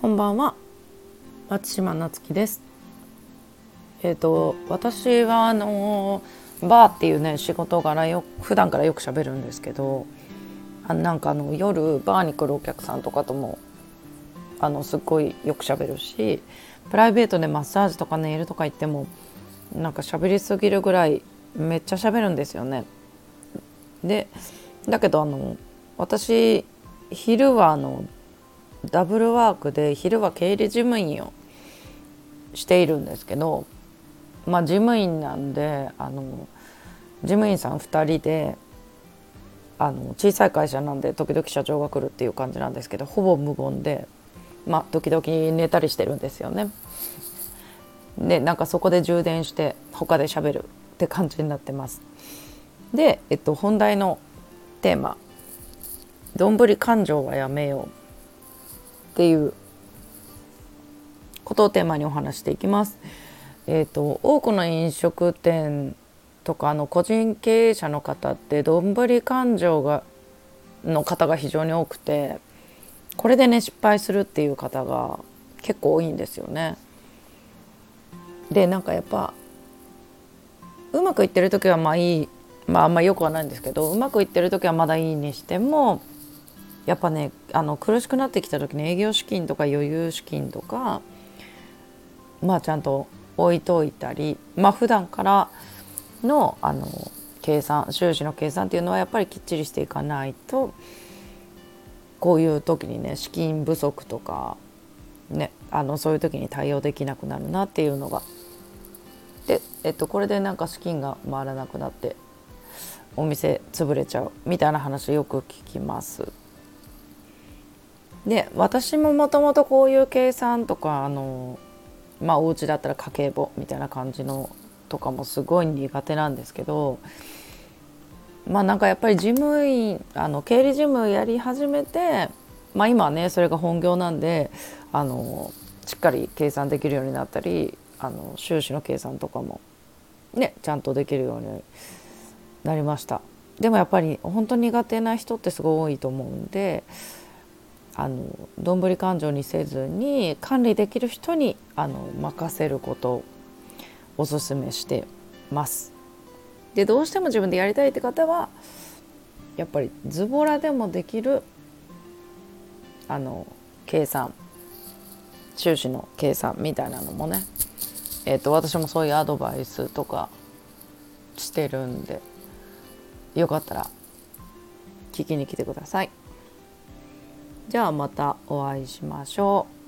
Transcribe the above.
こんばんは松島夏樹ですえっ、ー、と私はあのバーっていうね仕事柄よ普段からよく喋るんですけどあなんかあの夜バーに来るお客さんとかともあのすっごいよく喋るしプライベートでマッサージとかネイルとか行ってもなんか喋りすぎるぐらいめっちゃ喋るんですよね。でだけどあの私昼はあのダブルワークで昼は経理事務員をしているんですけどまあ事務員なんであの事務員さん2人であの小さい会社なんで時々社長が来るっていう感じなんですけどほぼ無言でまあ時々寝たりしてるんですよね。でなんかそこで充電して他で喋るって感じになってます。で、えっと、本題のテーマ「どんぶり勘定はやめよう」っていうことをテーマにお話していきます。えーと、多くの飲食店とかの個人経営者の方ってどんぶり勘定がの方が非常に多くてこれでね失敗するっていう方が結構多いんですよね。でなんかやっぱうまくいってる時はまあいいまああんまりよくはないんですけどうまくいってる時はまだいいにしてもやっぱねあの苦しくなってきた時に営業資金とか余裕資金とかまあちゃんと置いといたりまあ普段からのあの計算収支の計算っていうのはやっぱりきっちりしていかないとこういう時にね資金不足とかねあのそういう時に対応できなくなるなっていうのがで、えっと、これでなんか資金が回らなくなってお店潰れちゃうみたいな話よく聞きます。で私ももともとこういう計算とかあのまあお家だったら家計簿みたいな感じのとかもすごい苦手なんですけどまあなんかやっぱり事務員あの経理事務やり始めてまあ今はねそれが本業なんであのしっかり計算できるようになったりあの収支の計算とかもねちゃんとできるようになりました。でもやっぱり本当苦手な人ってすごい多いと思うんであのどんぶり勘定にせずに管理できる人にあの任せることをおすすめしてます。でどうしても自分でやりたいって方はやっぱりズボラでもできるあの計算収支の計算みたいなのもね、えーと、と私もそういうアドバイスとかしてるんでよかったら聞きに来てください。じゃあまたお会いしましょう。